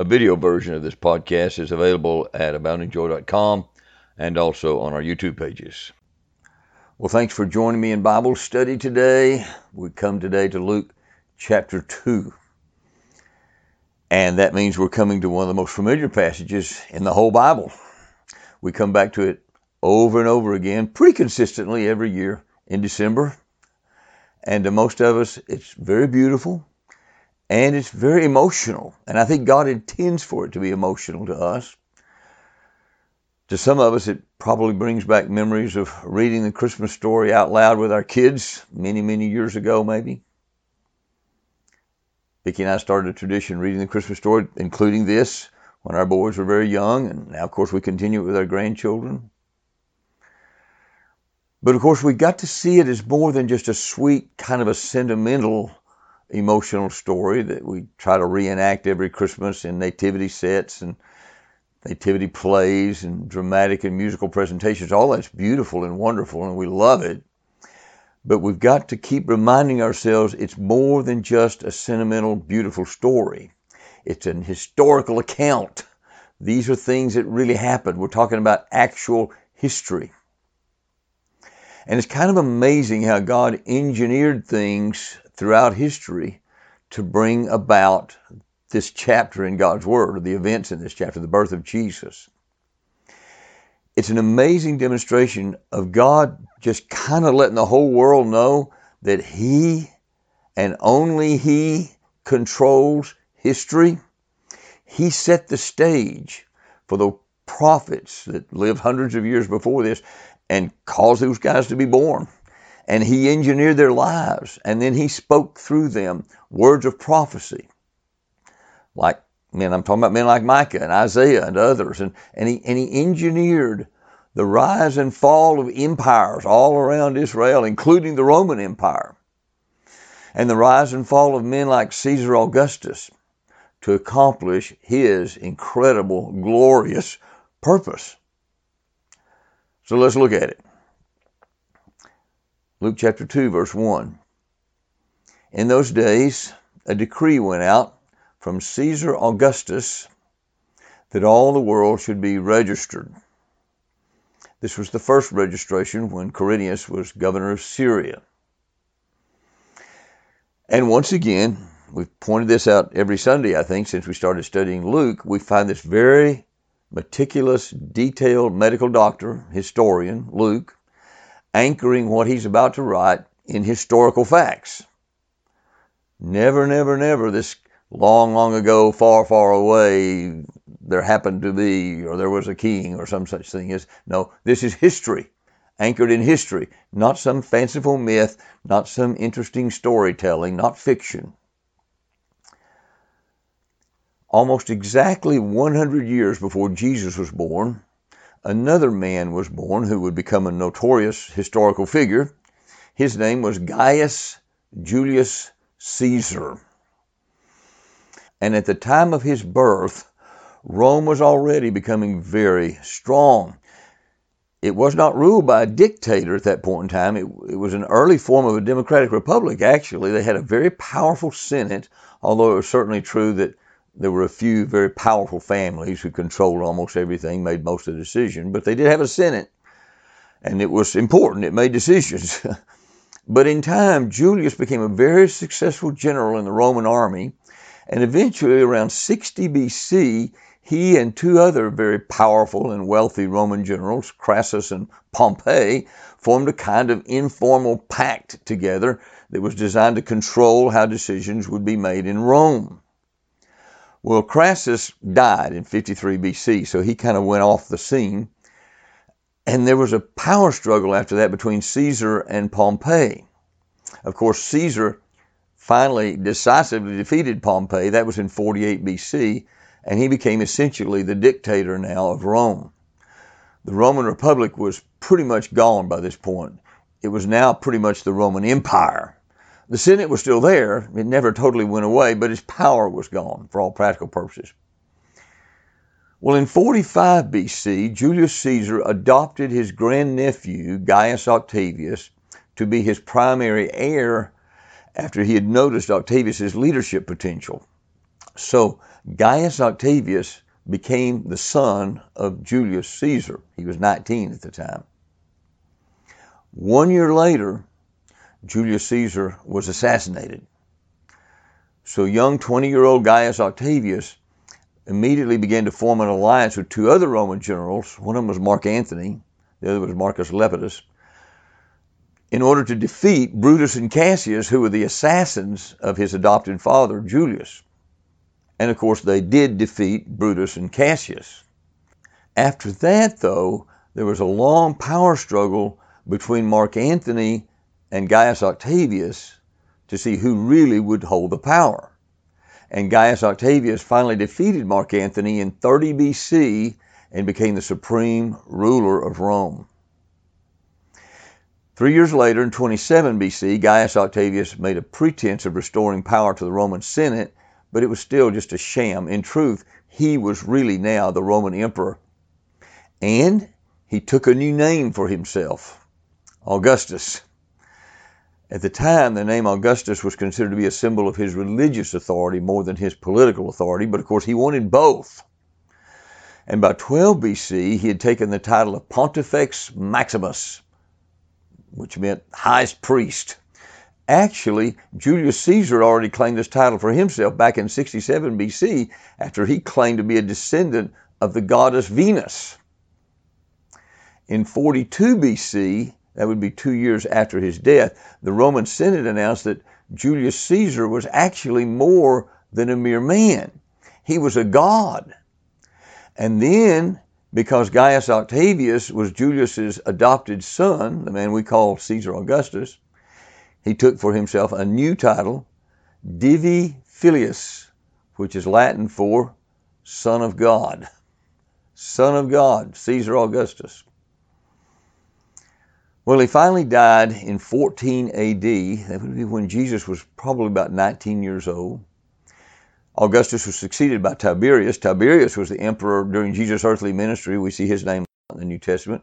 A video version of this podcast is available at aboundingjoy.com and also on our YouTube pages. Well, thanks for joining me in Bible study today. We come today to Luke chapter 2. And that means we're coming to one of the most familiar passages in the whole Bible. We come back to it over and over again, pretty consistently every year in December. And to most of us, it's very beautiful and it's very emotional. And I think God intends for it to be emotional to us. To some of us, it probably brings back memories of reading the Christmas story out loud with our kids many, many years ago, maybe. Vicki and I started a tradition reading the Christmas story, including this, when our boys were very young, and now, of course, we continue it with our grandchildren. But of course, we got to see it as more than just a sweet, kind of a sentimental emotional story that we try to reenact every Christmas in nativity sets and nativity plays and dramatic and musical presentations. All that's beautiful and wonderful, and we love it. But we've got to keep reminding ourselves it's more than just a sentimental, beautiful story. It's an historical account. These are things that really happened. We're talking about actual history. And it's kind of amazing how God engineered things throughout history to bring about this chapter in God's Word, or the events in this chapter, the birth of Jesus. It's an amazing demonstration of God just kind of letting the whole world know that He and only He controls history. He set the stage for the prophets that lived hundreds of years before this and caused those guys to be born and he engineered their lives and then he spoke through them words of prophecy. Like men i'm talking about men like micah and isaiah and others and, and, he, and he engineered the rise and fall of empires all around israel including the roman empire and the rise and fall of men like caesar augustus to accomplish his incredible glorious purpose. So let's look at it Luke chapter 2, verse 1. In those days, a decree went out from Caesar Augustus that all the world should be registered. This was the first registration when Quirinius was governor of Syria. And once again, we've pointed this out every Sunday, I think, since we started studying Luke. We find this very meticulous, detailed medical doctor, historian, Luke, anchoring what he's about to write in historical facts. Never, never, never this long, long ago, far, far away, there happened to be, or there was a king, or some such thing as. No, this is history, anchored in history, not some fanciful myth, not some interesting storytelling, not fiction. Almost exactly 100 years before Jesus was born, another man was born who would become a notorious historical figure. His name was Gaius Julius Caesar. And at the time of his birth, Rome was already becoming very strong. It was not ruled by a dictator at that point in time. It, it, was an early form of a democratic republic, actually. They had a very powerful Senate, although it was certainly true that there were a few very powerful families who controlled almost everything, made most of the decision, but they did have a Senate, and it was important. It made decisions. but in time, Julius became a very successful general in the Roman army, and eventually, around 60 BC, he and two other very powerful and wealthy Roman generals, Crassus and Pompey, formed a kind of informal pact together that was designed to control how decisions would be made in Rome. Well, Crassus died in 53 BC, so he kind of went off the scene. And there was a power struggle after that between Caesar and Pompey. Of course, Caesar finally decisively defeated Pompey. That was in 48 BC, and he became essentially the dictator now of Rome. The Roman Republic was pretty much gone by this point. It was now pretty much the Roman Empire. The Senate was still there. It never totally went away, but its power was gone for all practical purposes. Well, in 45 BC, Julius Caesar adopted his grandnephew, Gaius Octavius, to be his primary heir after he had noticed Octavius's leadership potential. So Gaius Octavius became the son of Julius Caesar. He was 19 at the time. One year later, Julius Caesar was assassinated. So young 20 year old Gaius Octavius immediately began to form an alliance with two other Roman generals. One of them was Mark Antony, the other was Marcus Lepidus, in order to defeat Brutus and Cassius, who were the assassins of his adopted father, Julius. And of course, they did defeat Brutus and Cassius. After that, though, there was a long power struggle between Mark Antony and Gaius Octavius to see who really would hold the power. And Gaius Octavius finally defeated Mark Antony in 30 BC and became the supreme ruler of Rome. Three years later, in 27 BC, Gaius Octavius made a pretense of restoring power to the Roman Senate, but it was still just a sham. In truth, he was really now the Roman emperor. And he took a new name for himself Augustus. At the time, the name Augustus was considered to be a symbol of his religious authority more than his political authority, but of course he wanted both. And by 12 BC, he had taken the title of Pontifex Maximus, which meant highest priest. Actually, Julius Caesar already claimed this title for himself back in 67 BC after he claimed to be a descendant of the goddess Venus. In 42 BC, that would be two years after his death, the Roman Senate announced that Julius Caesar was actually more than a mere man. He was a god. And then, because Gaius Octavius was Julius's adopted son, the man we call Caesar Augustus, he took for himself a new title, Divi Filius, which is Latin for Son of God. Son of God, Caesar Augustus. Well, he finally died in 14 AD. That would be when Jesus was probably about 19 years old. Augustus was succeeded by Tiberius. Tiberius was the emperor during Jesus' earthly ministry. We see his name in the New Testament.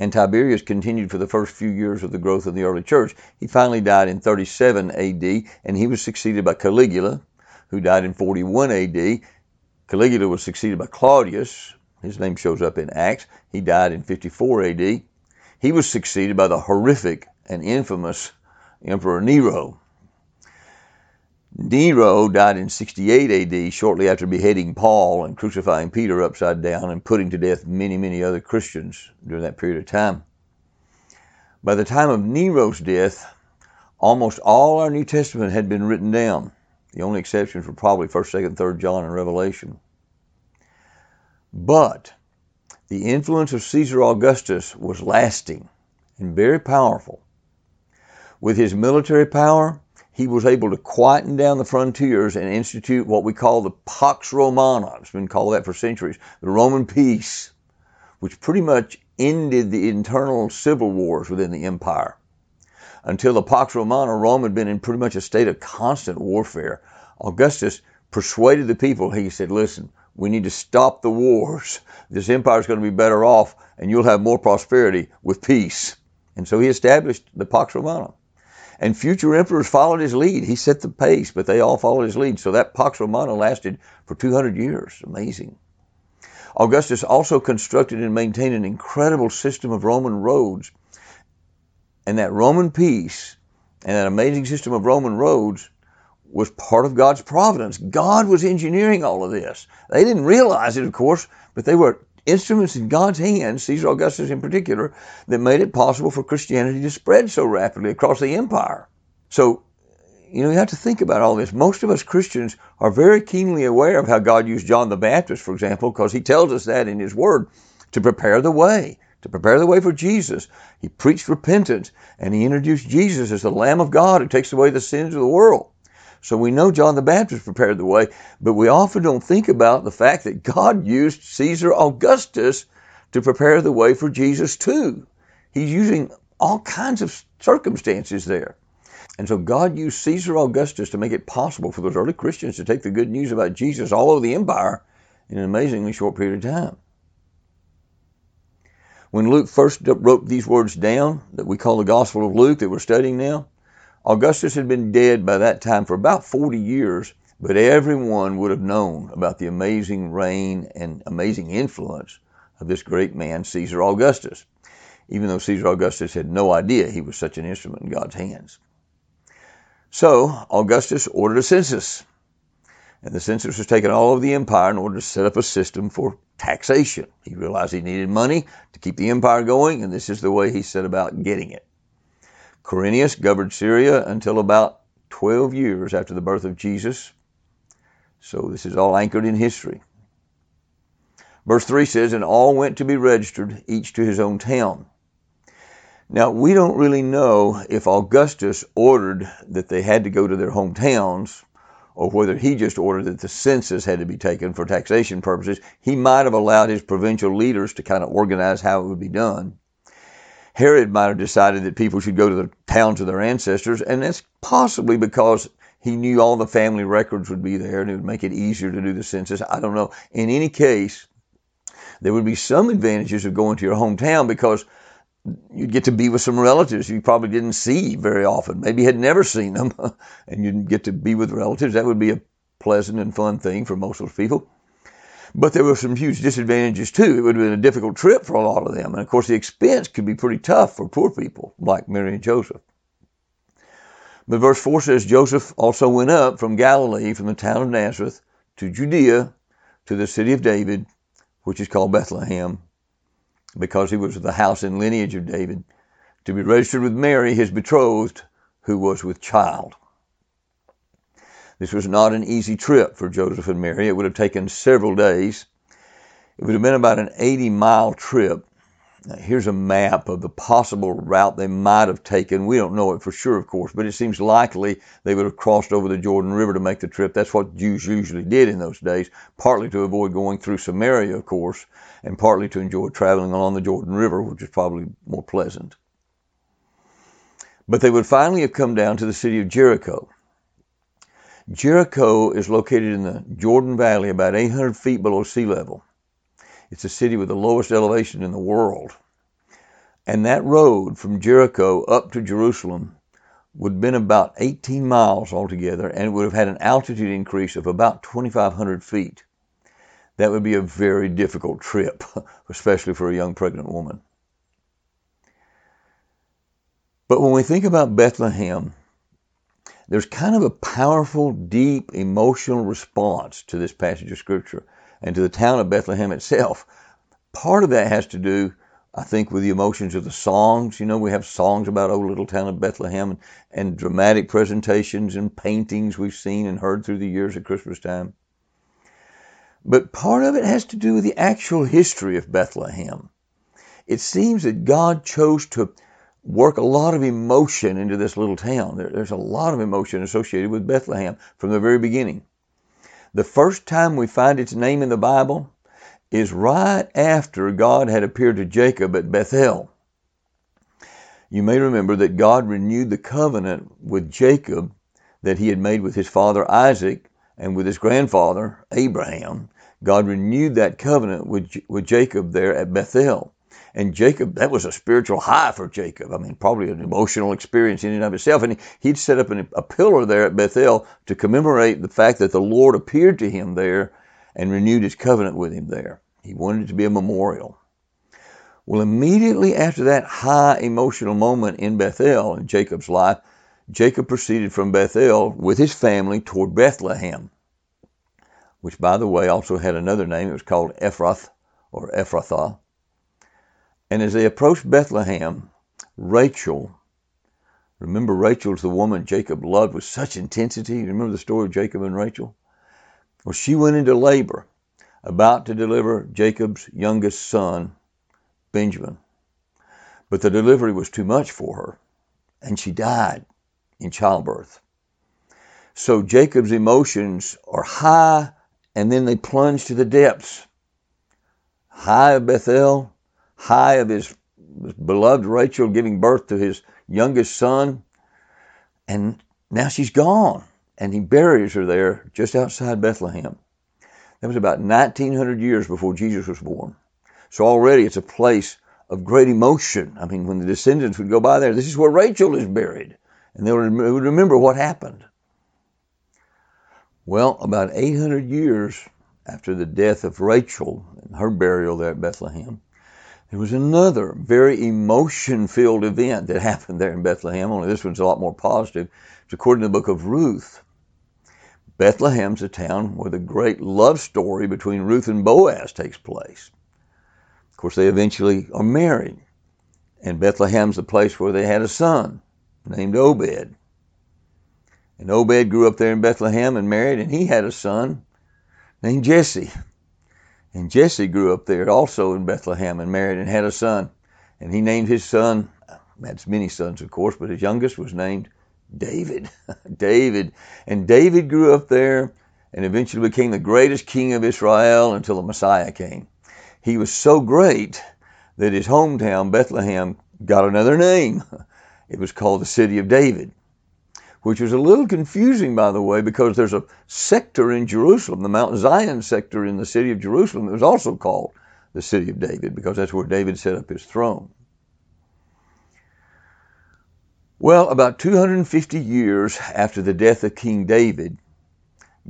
And Tiberius continued for the first few years of the growth of the early church. He finally died in 37 AD, and he was succeeded by Caligula, who died in 41 AD. Caligula was succeeded by Claudius. His name shows up in Acts. He died in 54 AD. He was succeeded by the horrific and infamous Emperor Nero. Nero died in 68 AD, shortly after beheading Paul and crucifying Peter upside down and putting to death many, many other Christians during that period of time. By the time of Nero's death, almost all our New Testament had been written down. The only exceptions were probably 1st, 2nd, 3rd John and Revelation. But the influence of Caesar Augustus was lasting and very powerful. With his military power, he was able to quieten down the frontiers and institute what we call the Pax Romana. It's been called that for centuries, the Roman peace, which pretty much ended the internal civil wars within the empire. Until the Pax Romana, Rome had been in pretty much a state of constant warfare. Augustus persuaded the people, he said, listen, we need to stop the wars. This empire is going to be better off, and you'll have more prosperity with peace. And so he established the Pax Romana. And future emperors followed his lead. He set the pace, but they all followed his lead. So that Pax Romana lasted for 200 years. Amazing. Augustus also constructed and maintained an incredible system of Roman roads. And that Roman peace and that amazing system of Roman roads was part of God's providence. God was engineering all of this. They didn't realize it, of course, but they were instruments in God's hands, Caesar Augustus in particular, that made it possible for Christianity to spread so rapidly across the empire. So, you know, you have to think about all this. Most of us Christians are very keenly aware of how God used John the Baptist, for example, because he tells us that in his word to prepare the way, to prepare the way for Jesus. He preached repentance and he introduced Jesus as the Lamb of God who takes away the sins of the world. So we know John the Baptist prepared the way, but we often don't think about the fact that God used Caesar Augustus to prepare the way for Jesus too. He's using all kinds of circumstances there. And so God used Caesar Augustus to make it possible for those early Christians to take the good news about Jesus all over the empire in an amazingly short period of time. When Luke first wrote these words down that we call the Gospel of Luke that we're studying now, Augustus had been dead by that time for about 40 years, but everyone would have known about the amazing reign and amazing influence of this great man, Caesar Augustus, even though Caesar Augustus had no idea he was such an instrument in God's hands. So, Augustus ordered a census, and the census was taken all over the empire in order to set up a system for taxation. He realized he needed money to keep the empire going, and this is the way he set about getting it. Quirinius governed Syria until about 12 years after the birth of Jesus. So this is all anchored in history. Verse 3 says, And all went to be registered, each to his own town. Now, we don't really know if Augustus ordered that they had to go to their hometowns or whether he just ordered that the census had to be taken for taxation purposes. He might have allowed his provincial leaders to kind of organize how it would be done. Herod might have decided that people should go to the towns of their ancestors, and that's possibly because he knew all the family records would be there and it would make it easier to do the census. I don't know. In any case, there would be some advantages of going to your hometown because you'd get to be with some relatives you probably didn't see very often. Maybe had never seen them, and you'd get to be with relatives. That would be a pleasant and fun thing for most of those people. But there were some huge disadvantages too. It would have been a difficult trip for a lot of them. And of course, the expense could be pretty tough for poor people like Mary and Joseph. But verse 4 says Joseph also went up from Galilee, from the town of Nazareth, to Judea, to the city of David, which is called Bethlehem, because he was of the house and lineage of David, to be registered with Mary, his betrothed, who was with child. This was not an easy trip for Joseph and Mary. It would have taken several days. It would have been about an 80 mile trip. Now, here's a map of the possible route they might have taken. We don't know it for sure, of course, but it seems likely they would have crossed over the Jordan River to make the trip. That's what Jews usually did in those days, partly to avoid going through Samaria, of course, and partly to enjoy traveling along the Jordan River, which is probably more pleasant. But they would finally have come down to the city of Jericho. Jericho is located in the Jordan Valley, about 800 feet below sea level. It's a city with the lowest elevation in the world. And that road from Jericho up to Jerusalem would have been about 18 miles altogether, and would have had an altitude increase of about 2,500 feet. That would be a very difficult trip, especially for a young pregnant woman. But when we think about Bethlehem, there's kind of a powerful, deep, emotional response to this passage of Scripture and to the town of Bethlehem itself. Part of that has to do, I think, with the emotions of the songs. You know, we have songs about Oh Little Town of Bethlehem and, and dramatic presentations and paintings we've seen and heard through the years at Christmas time. But part of it has to do with the actual history of Bethlehem. It seems that God chose to work a lot of emotion into this little town. There, there's a lot of emotion associated with Bethlehem from the very beginning. The first time we find its name in the Bible is right after God had appeared to Jacob at Bethel. You may remember that God renewed the covenant with Jacob that he had made with his father Isaac and with his grandfather Abraham. God renewed that covenant with, with Jacob there at Bethel. And Jacob, that was a spiritual high for Jacob. I mean, probably an emotional experience in and of itself. And he'd set up a pillar there at Bethel to commemorate the fact that the Lord appeared to him there and renewed his covenant with him there. He wanted it to be a memorial. Well, immediately after that high emotional moment in Bethel in Jacob's life, Jacob proceeded from Bethel with his family toward Bethlehem, which, by the way, also had another name. It was called Ephrath or Ephrathah. And as they approached Bethlehem, Rachel, remember Rachel's the woman Jacob loved with such intensity. Remember the story of Jacob and Rachel? Well, she went into labor, about to deliver Jacob's youngest son, Benjamin. But the delivery was too much for her, and she died in childbirth. So Jacob's emotions are high, and then they plunge to the depths. High of Bethel, high of his beloved Rachel giving birth to his youngest son. And now she's gone. And he buries her there just outside Bethlehem. That was about 1900 years before Jesus was born. So already it's a place of great emotion. I mean, when the descendants would go by there, this is where Rachel is buried. And they would remember what happened. Well, about 800 years after the death of Rachel and her burial there at Bethlehem, there was another very emotion filled event that happened there in Bethlehem, only this one's a lot more positive. It's according to the book of Ruth. Bethlehem's a town where the great love story between Ruth and Boaz takes place. Of course, they eventually are married, and Bethlehem's the place where they had a son named Obed. And Obed grew up there in Bethlehem and married, and he had a son named Jesse. And Jesse grew up there also in Bethlehem and married and had a son. And he named his son, had many sons, of course, but his youngest was named David. David. And David grew up there and eventually became the greatest king of Israel until the Messiah came. He was so great that his hometown, Bethlehem, got another name. It was called the City of David which is a little confusing, by the way, because there's a sector in Jerusalem, the Mount Zion sector in the city of Jerusalem, that was also called the City of David, because that's where David set up his throne. Well, about 250 years after the death of King David,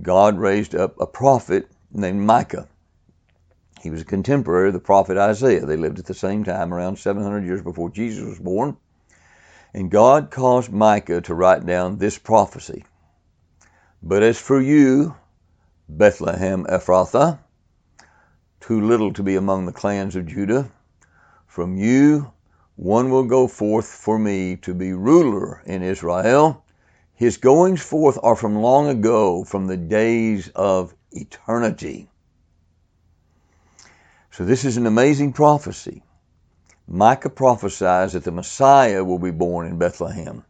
God raised up a prophet named Micah. He was a contemporary of the prophet Isaiah. They lived at the same time, around 700 years before Jesus was born. And God caused Micah to write down this prophecy. But as for you, Bethlehem Ephrathah, too little to be among the clans of Judah, from you one will go forth for me to be ruler in Israel. His goings forth are from long ago, from the days of eternity. So this is an amazing prophecy. Micah prophesies that the Messiah will be born in Bethlehem.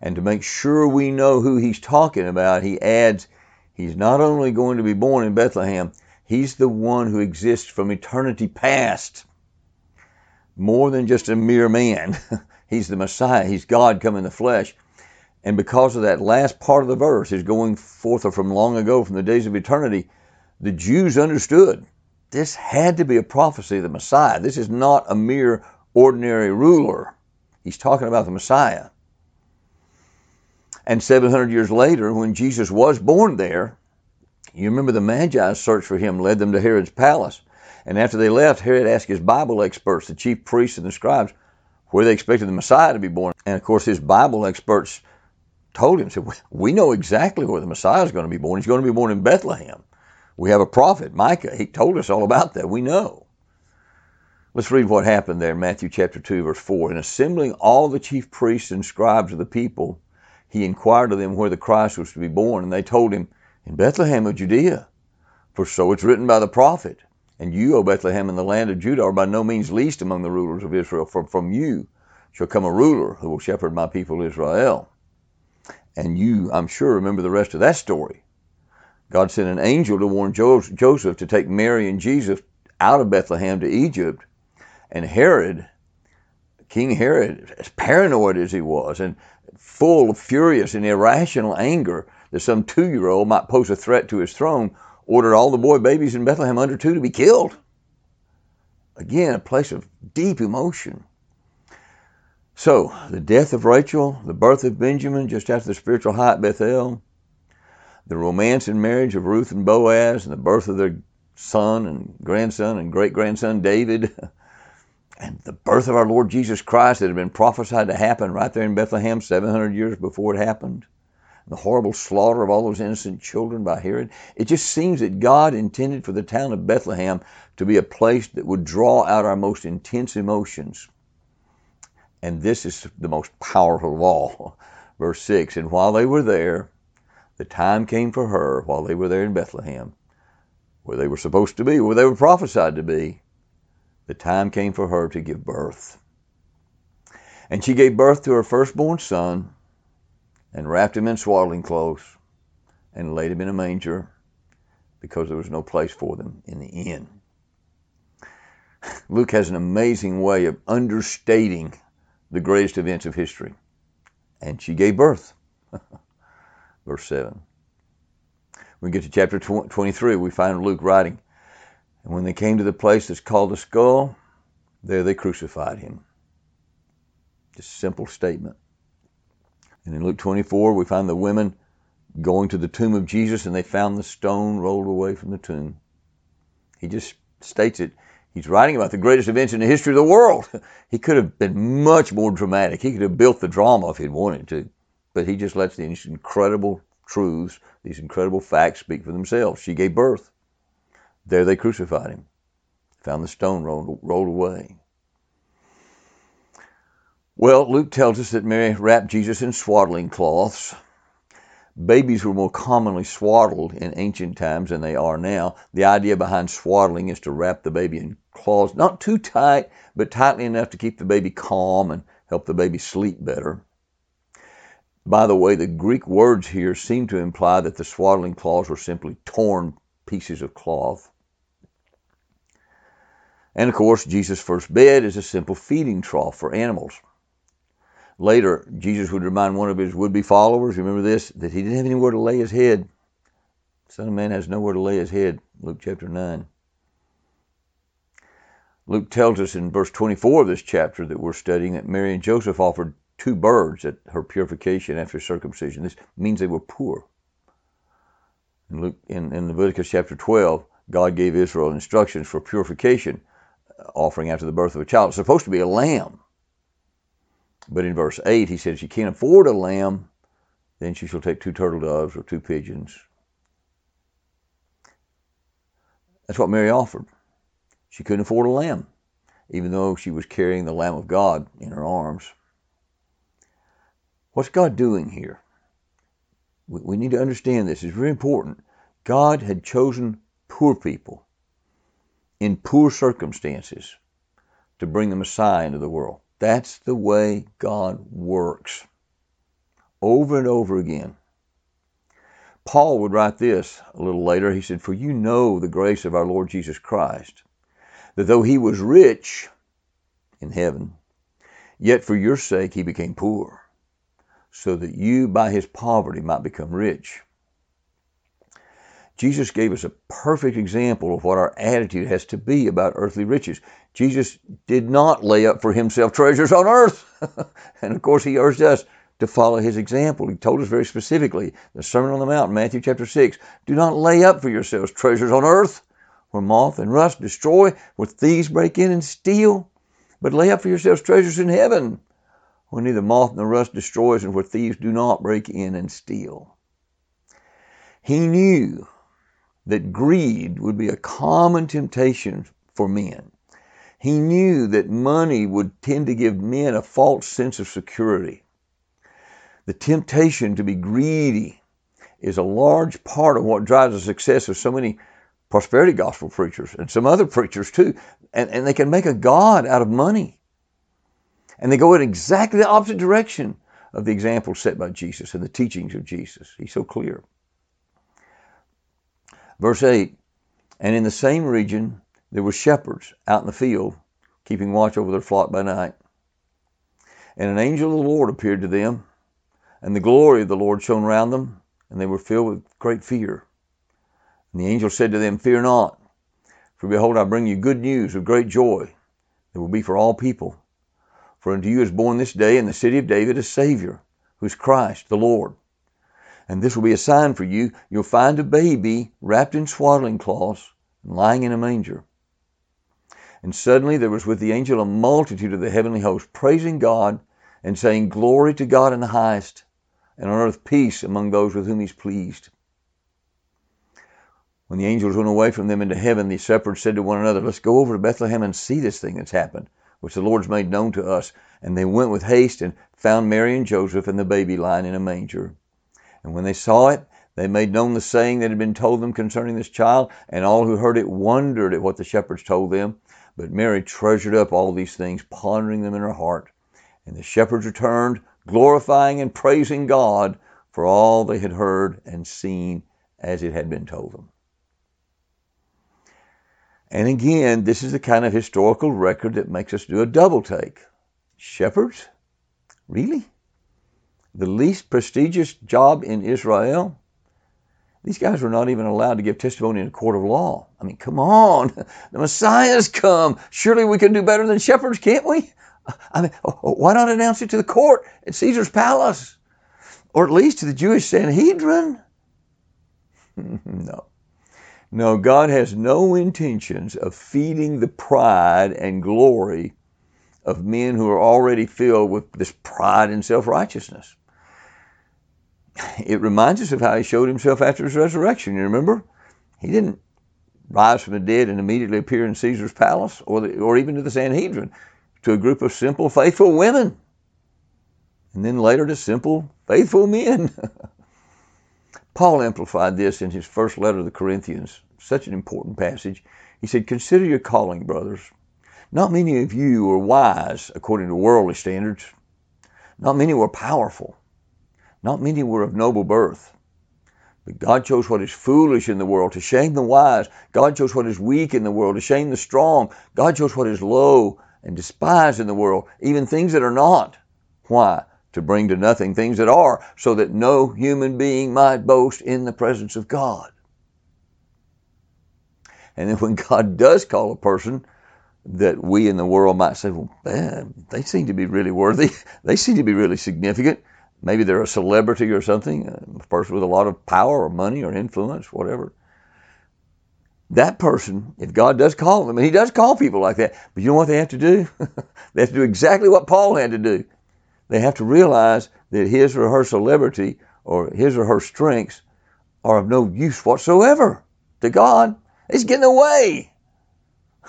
And to make sure we know who he's talking about, he adds, he's not only going to be born in Bethlehem, he's the one who exists from eternity past. More than just a mere man. he's the Messiah. He's God come in the flesh. And because of that last part of the verse, is going forth from long ago, from the days of eternity, the Jews understood this had to be a prophecy of the Messiah. This is not a mere ordinary ruler. He's talking about the Messiah. And 700 years later, when Jesus was born there, you remember the Magi's search for him led them to Herod's palace. And after they left, Herod asked his Bible experts, the chief priests and the scribes, where they expected the Messiah to be born. And of course, his Bible experts told him, said, We know exactly where the Messiah is going to be born. He's going to be born in Bethlehem. We have a prophet, Micah. He told us all about that. We know. Let's read what happened there in Matthew chapter 2, verse 4. In assembling all the chief priests and scribes of the people, he inquired of them where the Christ was to be born, and they told him, In Bethlehem of Judea. For so it's written by the prophet, And you, O Bethlehem, in the land of Judah, are by no means least among the rulers of Israel, for from you shall come a ruler who will shepherd my people Israel. And you, I'm sure, remember the rest of that story. God sent an angel to warn Joseph to take Mary and Jesus out of Bethlehem to Egypt. And Herod, King Herod, as paranoid as he was and full of furious and irrational anger that some two year old might pose a threat to his throne, ordered all the boy babies in Bethlehem under two to be killed. Again, a place of deep emotion. So, the death of Rachel, the birth of Benjamin just after the spiritual high at Bethel, the romance and marriage of Ruth and Boaz and the birth of their son and grandson and great grandson David and the birth of our Lord Jesus Christ that had been prophesied to happen right there in Bethlehem 700 years before it happened. The horrible slaughter of all those innocent children by Herod. It just seems that God intended for the town of Bethlehem to be a place that would draw out our most intense emotions. And this is the most powerful of all. Verse 6 And while they were there, the time came for her while they were there in Bethlehem, where they were supposed to be, where they were prophesied to be. The time came for her to give birth. And she gave birth to her firstborn son and wrapped him in swaddling clothes and laid him in a manger because there was no place for them in the inn. Luke has an amazing way of understating the greatest events of history. And she gave birth. verse 7. We get to chapter 23, we find Luke writing, And when they came to the place that's called the skull, there they crucified him. Just a simple statement. And in Luke 24, we find the women going to the tomb of Jesus and they found the stone rolled away from the tomb. He just states it. He's writing about the greatest events in the history of the world. He could have been much more dramatic. He could have built the drama if he'd wanted to. But he just lets these incredible truths, these incredible facts speak for themselves. She gave birth. There they crucified him. Found the stone rolled, rolled away. Well, Luke tells us that Mary wrapped Jesus in swaddling cloths. Babies were more commonly swaddled in ancient times than they are now. The idea behind swaddling is to wrap the baby in cloths, not too tight, but tightly enough to keep the baby calm and help the baby sleep better. By the way, the Greek words here seem to imply that the swaddling cloths were simply torn pieces of cloth. And of course, Jesus' first bed is a simple feeding trough for animals. Later, Jesus would remind one of his would be followers, remember this, that he didn't have anywhere to lay his head. Son of Man has nowhere to lay his head, Luke chapter 9. Luke tells us in verse 24 of this chapter that we're studying that Mary and Joseph offered two birds at her purification after circumcision. This means they were poor. In, Luke, in, in Leviticus chapter 12, God gave Israel instructions for purification uh, offering after the birth of a child. It's supposed to be a lamb. But in verse 8, he says, She can't afford a lamb, then she shall take two turtle doves or two pigeons. That's what Mary offered. She couldn't afford a lamb, even though she was carrying the Lamb of God in her arms. What's God doing here? We need to understand this. It's very important. God had chosen poor people in poor circumstances to bring the Messiah into the world. That's the way God works. Over and over again. Paul would write this a little later. He said, For you know the grace of our Lord Jesus Christ, that though he was rich in heaven, yet for your sake he became poor, so that you by his poverty might become rich. Jesus gave us a perfect example of what our attitude has to be about earthly riches. Jesus did not lay up for himself treasures on earth. and of course, he urged us to follow his example. He told us very specifically, the Sermon on the Mount, Matthew chapter 6, do not lay up for yourselves treasures on earth where moth and rust destroy, where thieves break in and steal, but lay up for yourselves treasures in heaven where neither moth nor rust destroys and where thieves do not break in and steal. He knew that greed would be a common temptation for men. He knew that money would tend to give men a false sense of security. The temptation to be greedy is a large part of what drives the success of so many prosperity gospel preachers and some other preachers too. And, and they can make a God out of money. And they go in exactly the opposite direction of the example set by Jesus and the teachings of Jesus. He's so clear. Verse 8 And in the same region there were shepherds out in the field, keeping watch over their flock by night. And an angel of the Lord appeared to them, and the glory of the Lord shone around them, and they were filled with great fear. And the angel said to them, Fear not, for behold, I bring you good news of great joy that will be for all people. For unto you is born this day in the city of David a Savior, who is Christ the Lord. And this will be a sign for you. You'll find a baby wrapped in swaddling cloths and lying in a manger. And suddenly there was with the angel a multitude of the heavenly host, praising God and saying, Glory to God in the highest, and on earth peace among those with whom he's pleased. When the angels went away from them into heaven, the shepherds said to one another, Let's go over to Bethlehem and see this thing that's happened, which the Lord's made known to us. And they went with haste and found Mary and Joseph and the baby lying in a manger. And when they saw it, they made known the saying that had been told them concerning this child, and all who heard it wondered at what the shepherds told them. But Mary treasured up all these things, pondering them in her heart. And the shepherds returned, glorifying and praising God for all they had heard and seen as it had been told them. And again, this is the kind of historical record that makes us do a double take. Shepherds? Really? the least prestigious job in Israel. These guys were not even allowed to give testimony in a court of law. I mean, come on. The Messiah's come. Surely we can do better than shepherds, can't we? I mean, oh, oh, why not announce it to the court at Caesar's palace? or at least to the Jewish Sanhedrin? no. No, God has no intentions of feeding the pride and glory of men who are already filled with this pride and self righteousness. It reminds us of how he showed himself after his resurrection. You remember? He didn't rise from the dead and immediately appear in Caesar's palace or, the, or even to the Sanhedrin, to a group of simple, faithful women, and then later to simple, faithful men. Paul amplified this in his first letter to the Corinthians, such an important passage. He said, Consider your calling, brothers. Not many of you were wise according to worldly standards. Not many were powerful. Not many were of noble birth. But God chose what is foolish in the world to shame the wise. God chose what is weak in the world to shame the strong. God chose what is low and despised in the world, even things that are not. Why? To bring to nothing things that are, so that no human being might boast in the presence of God. And then when God does call a person that we in the world might say, well, man, they seem to be really worthy. They seem to be really significant. Maybe they're a celebrity or something, uh, a person with a lot of power or money or influence, whatever. That person, if God does call them, and He does call people like that, but you know what they have to do? they have to do exactly what Paul had to do they have to realize that his or her celebrity or his or her strengths are of no use whatsoever to God. It's getting away.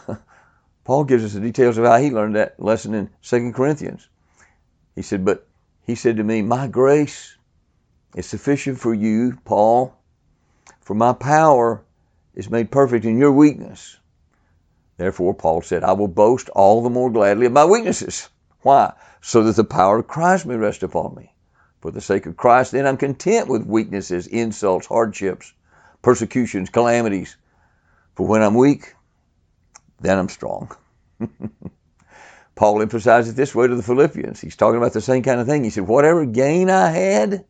Paul gives us the details of how he learned that lesson in 2 Corinthians. He said, But he said to me, My grace is sufficient for you, Paul, for my power is made perfect in your weakness. Therefore, Paul said, I will boast all the more gladly of my weaknesses. Why? so that the power of Christ may rest upon me. For the sake of Christ, then I'm content with weaknesses, insults, hardships, persecutions, calamities. For when I'm weak, then I'm strong. Paul emphasized it this way to the Philippians. He's talking about the same kind of thing. He said, Whatever gain I had,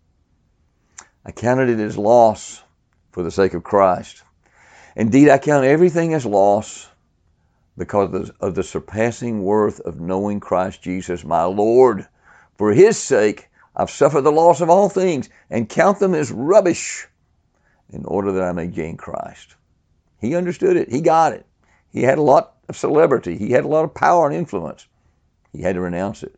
I counted it as loss for the sake of Christ. Indeed, I count everything as loss because of the surpassing worth of knowing Christ Jesus, my Lord. For his sake, I've suffered the loss of all things and count them as rubbish in order that I may gain Christ. He understood it. He got it. He had a lot of celebrity. He had a lot of power and influence. He had to renounce it.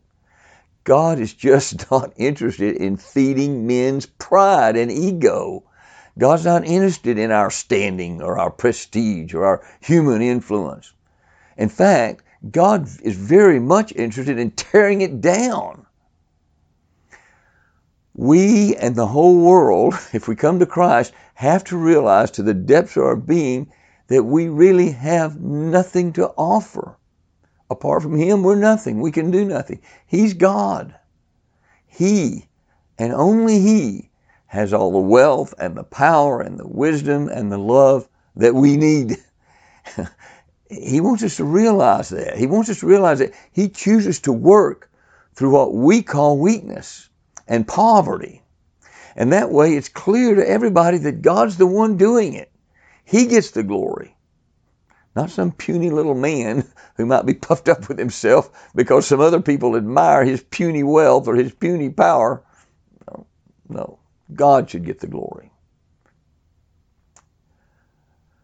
God is just not interested in feeding men's pride and ego. God's not interested in our standing or our prestige or our human influence. In fact, God is very much interested in tearing it down. We and the whole world, if we come to Christ, have to realize to the depths of our being that we really have nothing to offer. Apart from Him, we're nothing. We can do nothing. He's God. He, and only He, has all the wealth and the power and the wisdom and the love that we need. He wants us to realize that. He wants us to realize that He chooses to work through what we call weakness and poverty. And that way it's clear to everybody that God's the one doing it. He gets the glory. Not some puny little man who might be puffed up with himself because some other people admire his puny wealth or his puny power. No, no. God should get the glory.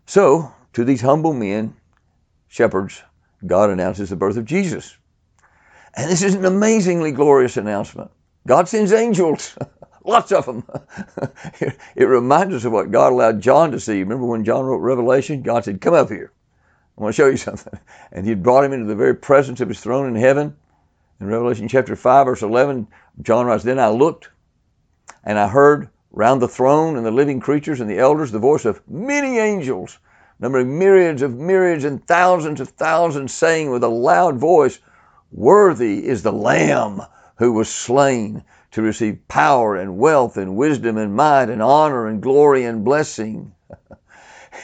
So, to these humble men, shepherds, God announces the birth of Jesus. And this is an amazingly glorious announcement. God sends angels, lots of them. it reminds us of what God allowed John to see. Remember when John wrote Revelation? God said, Come up here. I want to show you something. And he brought him into the very presence of his throne in heaven. In Revelation chapter 5, verse 11, John writes, Then I looked and I heard round the throne and the living creatures and the elders the voice of many angels numbering myriads of myriads and thousands of thousands, saying with a loud voice, Worthy is the Lamb who was slain to receive power and wealth and wisdom and might and honor and glory and blessing.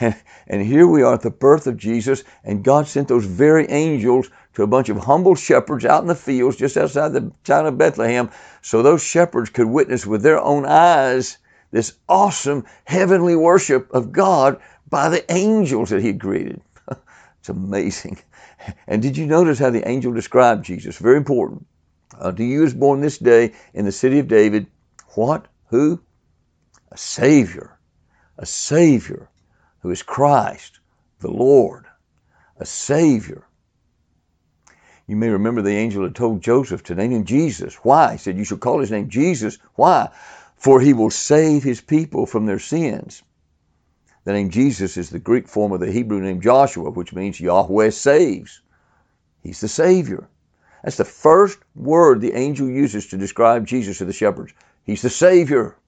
and here we are at the birth of Jesus, and God sent those very angels to a bunch of humble shepherds out in the fields just outside the town of Bethlehem so those shepherds could witness with their own eyes this awesome heavenly worship of God by the angels that he had created. it's amazing. And did you notice how the angel described Jesus? Very important. Uh, Unto you is born this day in the city of David what? Who? A Savior. A Savior who is Christ, the Lord. A Savior. You may remember the angel had told Joseph to name him Jesus. Why? He said, You shall call his name Jesus. Why? For he will save his people from their sins. The name Jesus is the Greek form of the Hebrew name Joshua, which means Yahweh saves. He's the Savior. That's the first word the angel uses to describe Jesus to the shepherds. He's the Savior.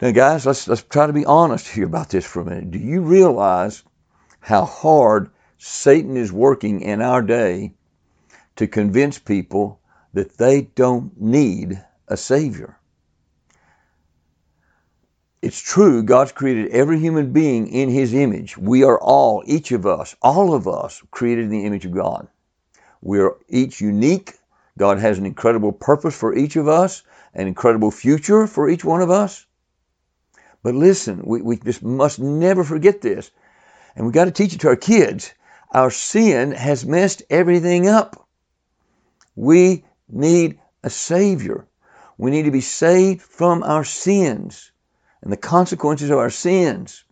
Now, guys, let's, let's try to be honest here about this for a minute. Do you realize how hard Satan is working in our day to convince people that they don't need a Savior? It's true, God's created every human being in His image. We are all, each of us, all of us, created in the image of God. We are each unique. God has an incredible purpose for each of us, an incredible future for each one of us. But listen, we, we just must never forget this. And we've got to teach it to our kids. Our sin has messed everything up. We need a Savior. We need to be saved from our sins and the consequences of our sins.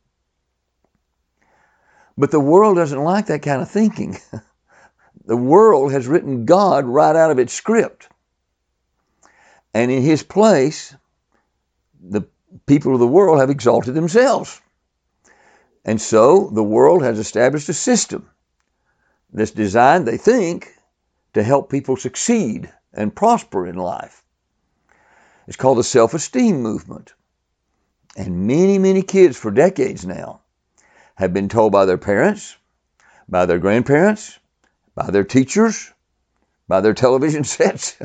But the world doesn't like that kind of thinking. the world has written God right out of its script. And in his place, the people of the world have exalted themselves. And so the world has established a system that's designed, they think, to help people succeed and prosper in life. It's called the self esteem movement. And many, many kids for decades now have been told by their parents, by their grandparents, by their teachers, by their television sets,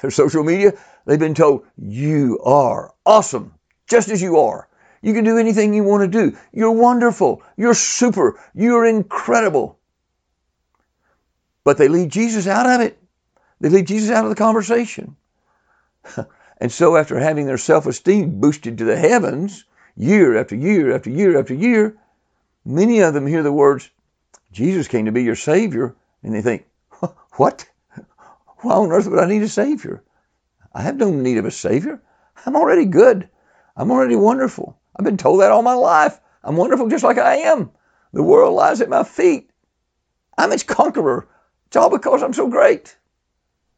their social media, they've been told, you are awesome, just as you are. You can do anything you want to do. You're wonderful. You're super. You're incredible. But they leave Jesus out of it. They leave Jesus out of the conversation. And so, after having their self esteem boosted to the heavens year after year after year after year, many of them hear the words, Jesus came to be your Savior, and they think, What? Why on earth would I need a Savior? I have no need of a Savior. I'm already good. I'm already wonderful. I've been told that all my life. I'm wonderful just like I am. The world lies at my feet. I'm its conqueror. It's all because I'm so great.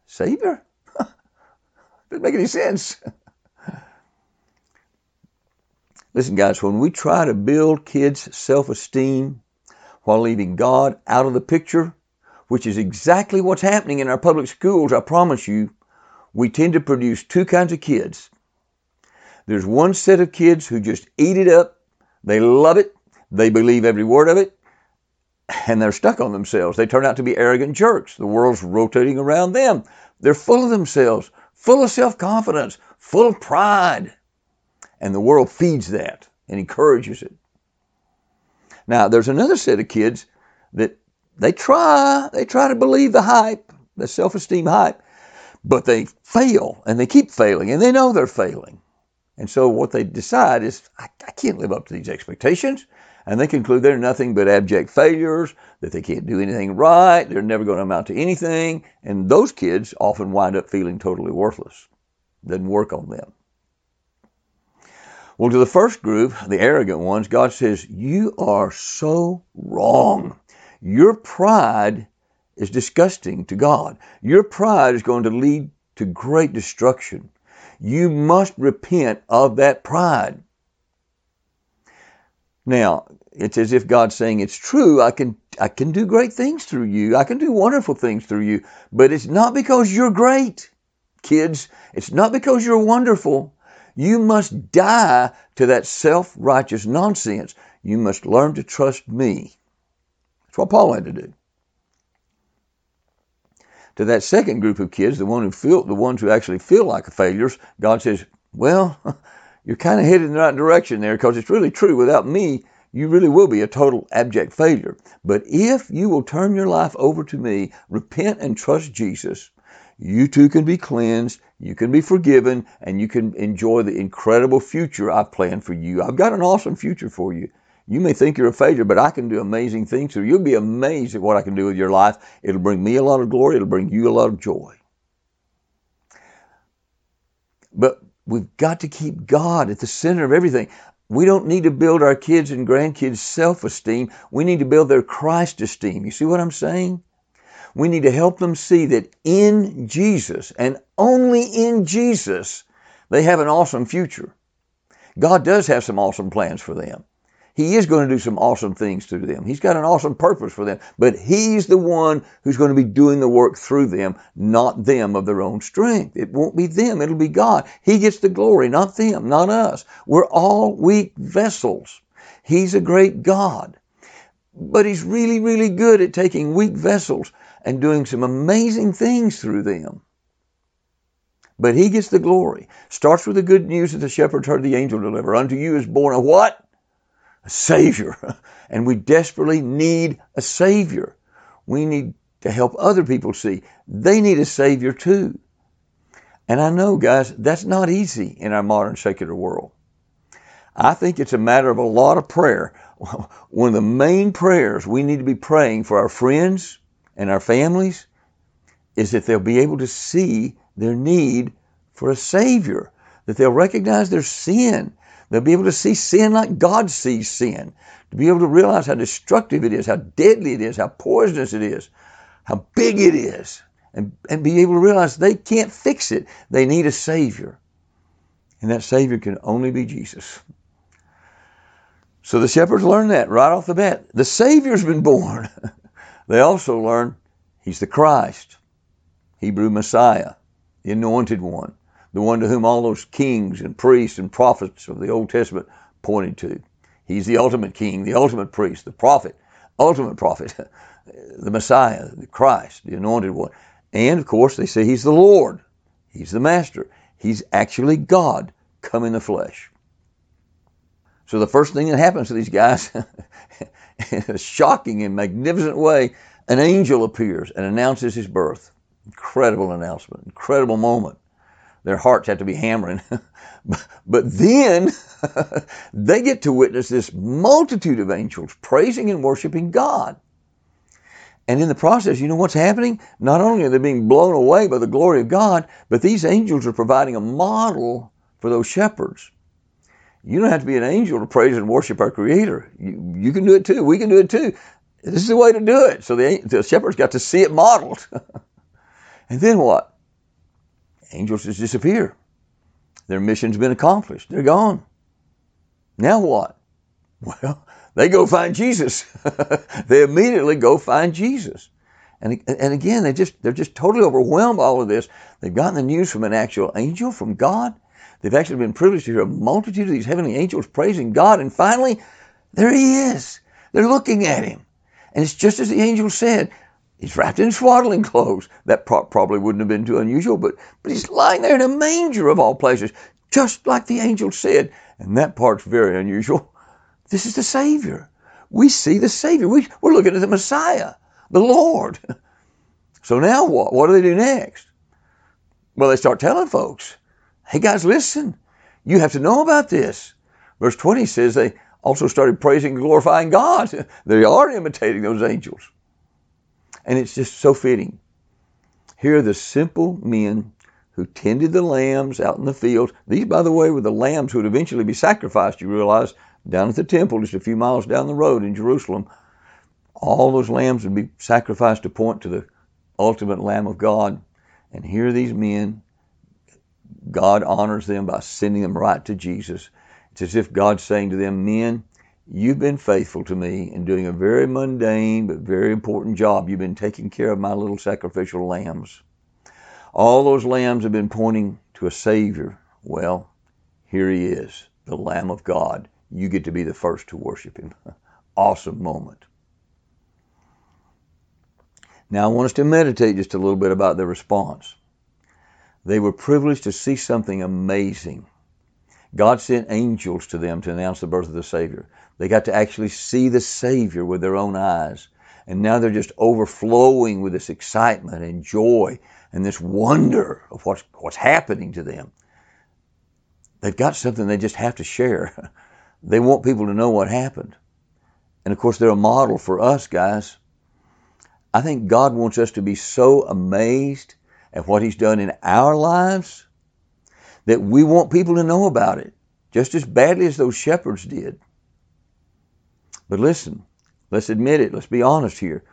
Savior? Doesn't make any sense. Listen, guys, when we try to build kids' self esteem while leaving God out of the picture, which is exactly what's happening in our public schools, I promise you, we tend to produce two kinds of kids. There's one set of kids who just eat it up, they love it, they believe every word of it, and they're stuck on themselves. They turn out to be arrogant jerks. The world's rotating around them. They're full of themselves full of self confidence, full of pride. And the world feeds that and encourages it. Now, there's another set of kids that they try, they try to believe the hype, the self esteem hype, but they fail and they keep failing and they know they're failing. And so what they decide is, I, I can't live up to these expectations and they conclude they're nothing but abject failures, that they can't do anything right, they're never going to amount to anything, and those kids often wind up feeling totally worthless. Doesn't work on them. Well, to the first group, the arrogant ones, God says, You are so wrong. Your pride is disgusting to God. Your pride is going to lead to great destruction. You must repent of that pride. Now, it's as if God's saying, It's true, I can I can do great things through you. I can do wonderful things through you. But it's not because you're great, kids. It's not because you're wonderful. You must die to that self righteous nonsense. You must learn to trust me. That's what Paul had to do. To that second group of kids, the one who feel the ones who actually feel like failures, God says, Well, you're kind of headed in the right direction there because it's really true. Without me, you really will be a total abject failure. But if you will turn your life over to me, repent and trust Jesus, you too can be cleansed, you can be forgiven, and you can enjoy the incredible future I've planned for you. I've got an awesome future for you. You may think you're a failure, but I can do amazing things. So you'll be amazed at what I can do with your life. It'll bring me a lot of glory. It'll bring you a lot of joy. But we've got to keep God at the center of everything. We don't need to build our kids and grandkids' self esteem. We need to build their Christ esteem. You see what I'm saying? We need to help them see that in Jesus and only in Jesus, they have an awesome future. God does have some awesome plans for them. He is going to do some awesome things through them. He's got an awesome purpose for them, but He's the one who's going to be doing the work through them, not them of their own strength. It won't be them, it'll be God. He gets the glory, not them, not us. We're all weak vessels. He's a great God, but He's really, really good at taking weak vessels and doing some amazing things through them. But he gets the glory. Starts with the good news that the shepherds heard the angel deliver. Unto you is born a what? A Savior. And we desperately need a Savior. We need to help other people see they need a Savior too. And I know, guys, that's not easy in our modern secular world. I think it's a matter of a lot of prayer. One of the main prayers we need to be praying for our friends and our families is that they'll be able to see their need for a Savior, that they'll recognize their sin. They'll be able to see sin like God sees sin, to be able to realize how destructive it is, how deadly it is, how poisonous it is, how big it is, and, and be able to realize they can't fix it. They need a Savior. And that Savior can only be Jesus. So the shepherds learn that right off the bat. The Savior's been born. they also learn He's the Christ, Hebrew Messiah the anointed one, the one to whom all those kings and priests and prophets of the Old Testament pointed to. He's the ultimate king, the ultimate priest, the prophet, ultimate prophet, the Messiah, the Christ, the anointed one. And of course, they say he's the Lord, he's the master, he's actually God come in the flesh. So the first thing that happens to these guys, in a shocking and magnificent way, an angel appears and announces his birth. Incredible announcement, incredible moment. Their hearts have to be hammering. but then they get to witness this multitude of angels praising and worshiping God. And in the process, you know what's happening? Not only are they being blown away by the glory of God, but these angels are providing a model for those shepherds. You don't have to be an angel to praise and worship our Creator. You, you can do it too. We can do it too. This is the way to do it. So the, the shepherds got to see it modeled. And then what? Angels just disappear. Their mission's been accomplished. They're gone. Now what? Well, they go find Jesus. they immediately go find Jesus. And, and again, they just, they're just totally overwhelmed by all of this. They've gotten the news from an actual angel, from God. They've actually been privileged to hear a multitude of these heavenly angels praising God. And finally, there he is. They're looking at him. And it's just as the angel said He's wrapped in swaddling clothes. That pro- probably wouldn't have been too unusual, but, but he's lying there in a manger of all places, just like the angel said. And that part's very unusual. This is the Savior. We see the Savior. We, we're looking at the Messiah, the Lord. So now what? What do they do next? Well, they start telling folks, hey guys, listen, you have to know about this. Verse 20 says they also started praising and glorifying God. They are imitating those angels. And it's just so fitting. Here are the simple men who tended the lambs out in the fields. These, by the way, were the lambs who would eventually be sacrificed, you realize, down at the temple, just a few miles down the road in Jerusalem. All those lambs would be sacrificed to point to the ultimate Lamb of God. And here are these men. God honors them by sending them right to Jesus. It's as if God's saying to them, Men, You've been faithful to me in doing a very mundane but very important job. You've been taking care of my little sacrificial lambs. All those lambs have been pointing to a Savior. Well, here he is, the Lamb of God. You get to be the first to worship him. awesome moment. Now, I want us to meditate just a little bit about their response. They were privileged to see something amazing. God sent angels to them to announce the birth of the Savior. They got to actually see the Savior with their own eyes. And now they're just overflowing with this excitement and joy and this wonder of what's, what's happening to them. They've got something they just have to share. they want people to know what happened. And of course, they're a model for us, guys. I think God wants us to be so amazed at what He's done in our lives that we want people to know about it just as badly as those shepherds did. But listen, let's admit it, let's be honest here.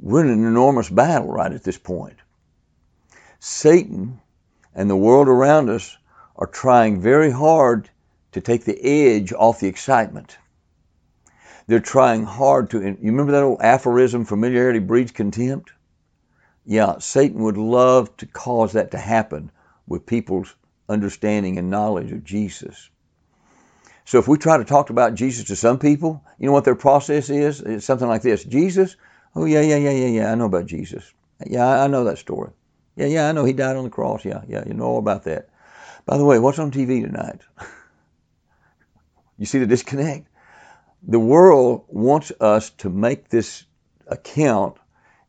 We're in an enormous battle right at this point. Satan and the world around us are trying very hard to take the edge off the excitement. They're trying hard to, you remember that old aphorism, familiarity breeds contempt? Yeah, Satan would love to cause that to happen with people's understanding and knowledge of Jesus. So if we try to talk about Jesus to some people, you know what their process is? It's something like this. Jesus? Oh yeah, yeah, yeah, yeah, yeah. I know about Jesus. Yeah, I know that story. Yeah, yeah, I know he died on the cross. Yeah, yeah, you know all about that. By the way, what's on TV tonight? you see the disconnect? The world wants us to make this account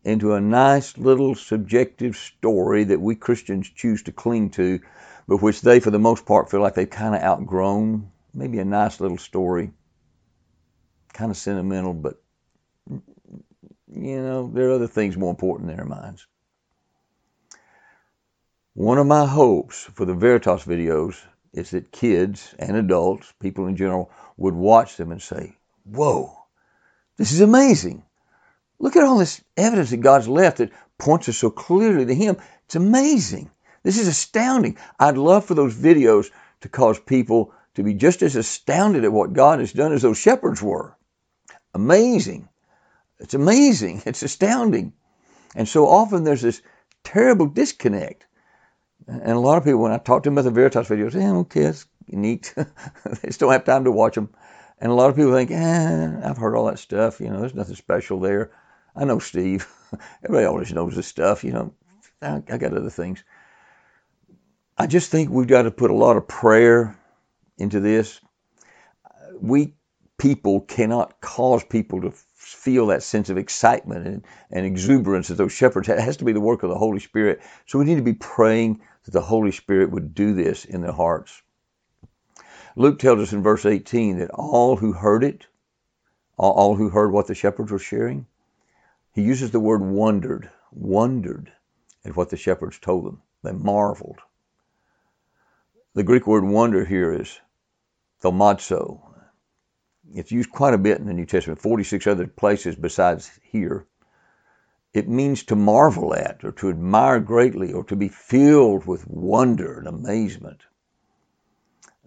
into a nice little subjective story that we Christians choose to cling to, but which they, for the most part, feel like they've kind of outgrown. Maybe a nice little story, kind of sentimental, but you know, there are other things more important in their minds. One of my hopes for the Veritas videos is that kids and adults, people in general, would watch them and say, Whoa, this is amazing. Look at all this evidence that God's left that points us so clearly to Him. It's amazing. This is astounding. I'd love for those videos to cause people to be just as astounded at what God has done as those shepherds were. Amazing. It's amazing. It's astounding. And so often there's this terrible disconnect. And a lot of people, when I talk to them about the Veritas videos, yeah, okay, it's neat. they don't have time to watch them. And a lot of people think, eh, I've heard all that stuff. You know, there's nothing special there. I know Steve. Everybody always knows this stuff. You know, I, I got other things. I just think we've got to put a lot of prayer into this. We people cannot cause people to feel that sense of excitement and, and exuberance that those shepherds had. It has to be the work of the Holy Spirit. So we need to be praying that the Holy Spirit would do this in their hearts. Luke tells us in verse 18 that all who heard it, all, who heard what the shepherds were sharing, he uses the word wondered, wondered at what the shepherds told them. They marveled. The Greek word wonder here is thaumazo. It's used quite a bit in the New Testament, 46 other places besides here. It means to marvel at, or to admire greatly, or to be filled with wonder and amazement.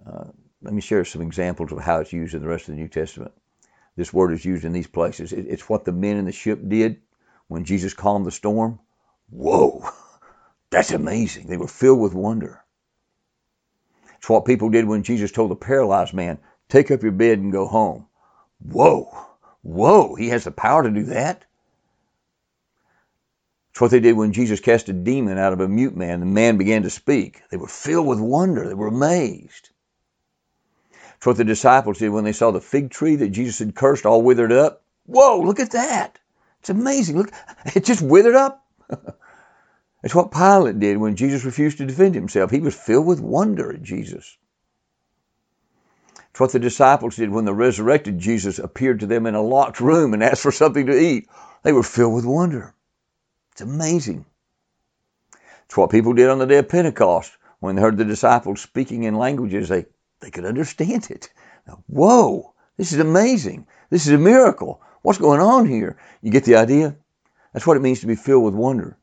Uh, let me share some examples of how it's used in the rest of the New Testament this word is used in these places. It's what the men in the ship did when Jesus calmed the storm. Whoa, that's amazing. They were filled with wonder. It's what people did when Jesus told the paralyzed man, Take up your bed and go home. Whoa, whoa, he has the power to do that. It's what they did when Jesus cast a demon out of a mute man. The man began to speak. They were filled with wonder. They were amazed. It's what the disciples did when they saw the fig tree that Jesus had cursed all withered up. Whoa, look at that. It's amazing. Look, it just withered up. it's what Pilate did when Jesus refused to defend himself. He was filled with wonder at Jesus. It's what the disciples did when the resurrected Jesus appeared to them in a locked room and asked for something to eat. They were filled with wonder. It's amazing. It's what people did on the day of Pentecost when they heard the disciples speaking in languages they they could understand it. Now, whoa, this is amazing. This is a miracle. What's going on here? You get the idea? That's what it means to be filled with wonder.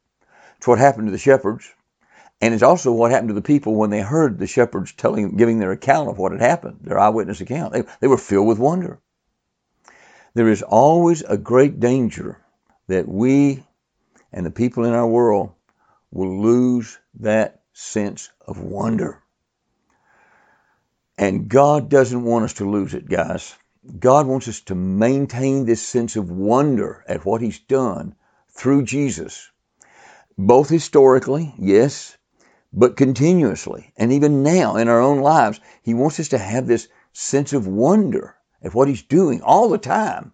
It's what happened to the shepherds. And it's also what happened to the people when they heard the shepherds telling, giving their account of what had happened, their eyewitness account. They, they were filled with wonder. There is always a great danger that we and the people in our world will lose that sense of wonder. And God doesn't want us to lose it, guys. God wants us to maintain this sense of wonder at what He's done through Jesus, both historically, yes, but continuously. And even now in our own lives, He wants us to have this sense of wonder at what He's doing all the time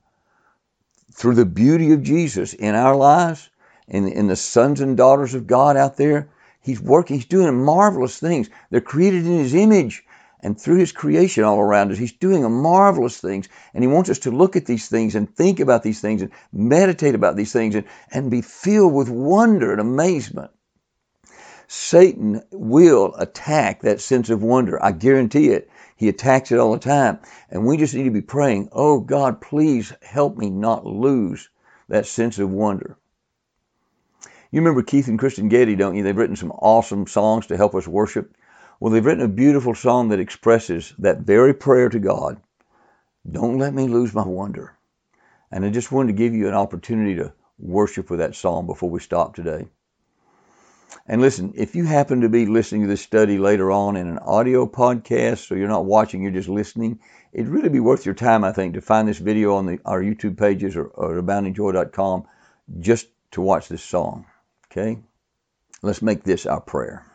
through the beauty of Jesus in our lives, in, in the sons and daughters of God out there. He's working, He's doing marvelous things. They're created in His image and through his creation all around us, he's doing marvelous things. And he wants us to look at these things and think about these things and meditate about these things and, and be filled with wonder and amazement. Satan will attack that sense of wonder. I guarantee it. He attacks it all the time. And we just need to be praying, oh God, please help me not lose that sense of wonder. You remember Keith and Kristyn Getty, don't you? They've written some awesome songs to help us worship. Well, they've written a beautiful song that expresses that very prayer to God. Don't let me lose my wonder. And I just wanted to give you an opportunity to worship with that song before we stop today. And listen, if you happen to be listening to this study later on in an audio podcast, so you're not watching, you're just listening, it'd really be worth your time, I think, to find this video on the, our YouTube pages or, or aboundingjoy.com just to watch this song. Okay? Let's make this our prayer.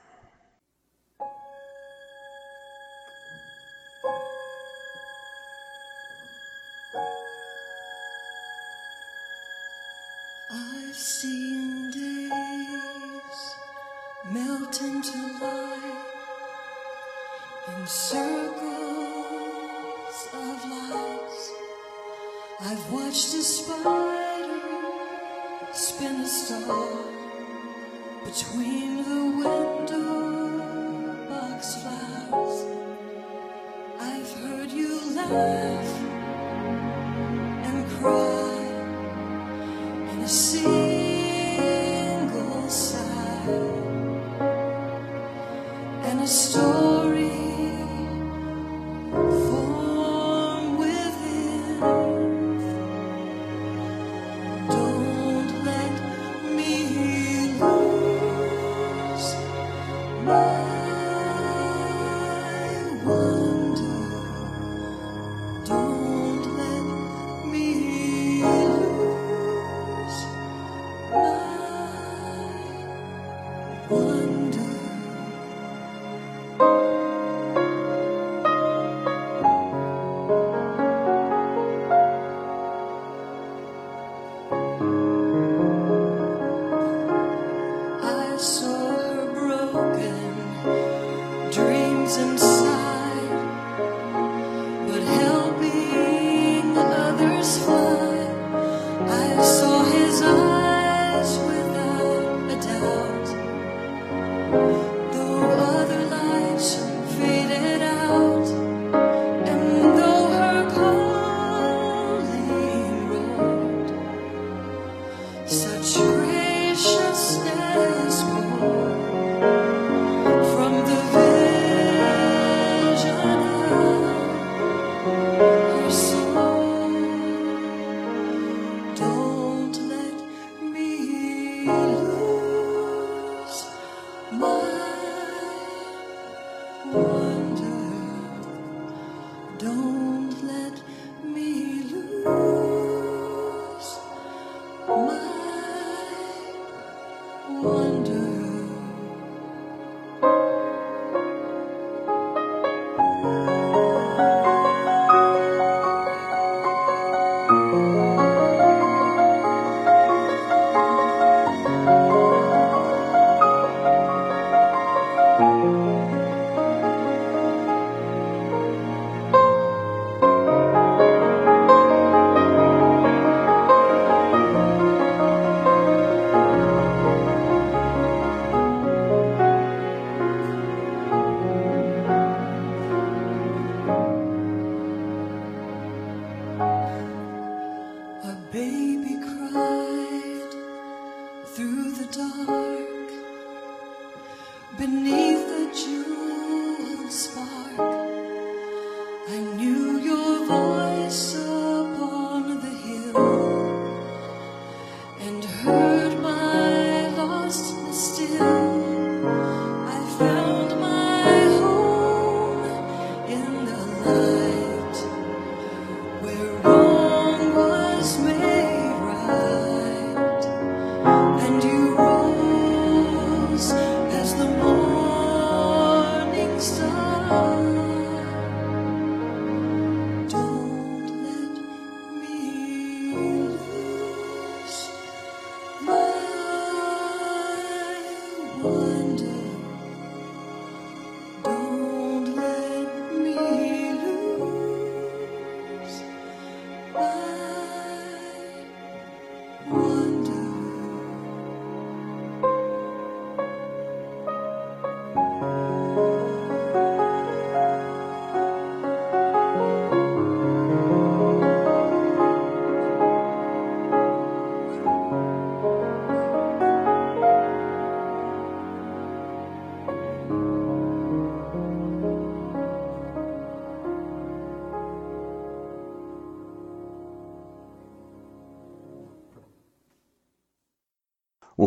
I've watched a spider spin a star between the window box flowers. I've heard you laugh and cry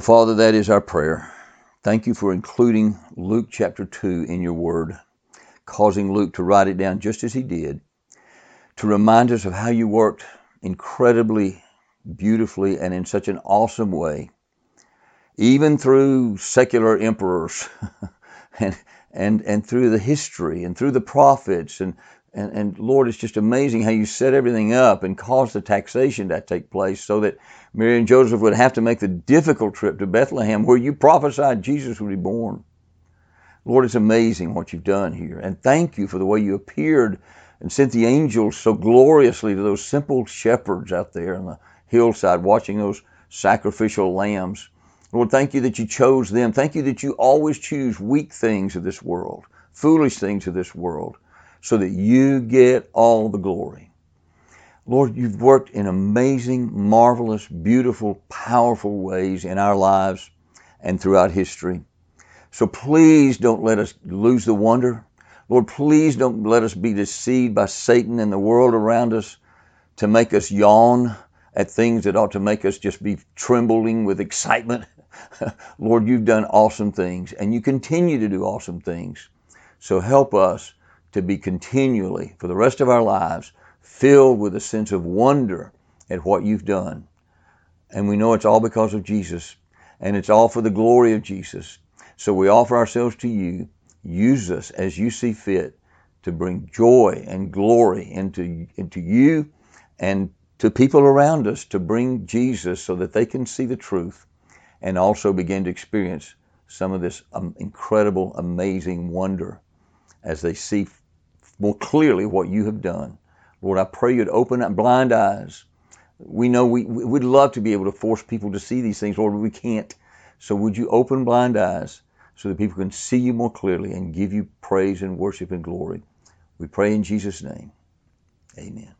Well, Father, that is our prayer. Thank you for including Luke chapter 2 in your word, causing Luke to write it down just as he did, to remind us of how you worked incredibly beautifully and in such an awesome way, even through secular emperors and, and, and through the history and through the prophets and and, and Lord, it's just amazing how you set everything up and caused the taxation to take place so that Mary and Joseph would have to make the difficult trip to Bethlehem where you prophesied Jesus would be born. Lord, it's amazing what you've done here. And thank you for the way you appeared and sent the angels so gloriously to those simple shepherds out there on the hillside watching those sacrificial lambs. Lord, thank you that you chose them. Thank you that you always choose weak things of this world, foolish things of this world so that you get all the glory. Lord, you've worked in amazing, marvelous, beautiful, powerful ways in our lives and throughout history. So please don't let us lose the wonder. Lord, please don't let us be deceived by Satan and the world around us to make us yawn at things that ought to make us just be trembling with excitement. Lord, you've done awesome things and you continue to do awesome things. So help us to be continually, for the rest of our lives, filled with a sense of wonder at what you've done. And we know it's all because of Jesus, and it's all for the glory of Jesus. So we offer ourselves to you. Use us as you see fit to bring joy and glory into, into you and to people around us to bring Jesus so that they can see the truth and also begin to experience some of this um, incredible, amazing wonder as they see more clearly what you have done. Lord, I pray you'd open up blind eyes. We know we, we'd love to be able to force people to see these things, Lord, but we can't. So would you open blind eyes so that people can see you more clearly and give you praise and worship and glory? We pray in Jesus' name. Amen.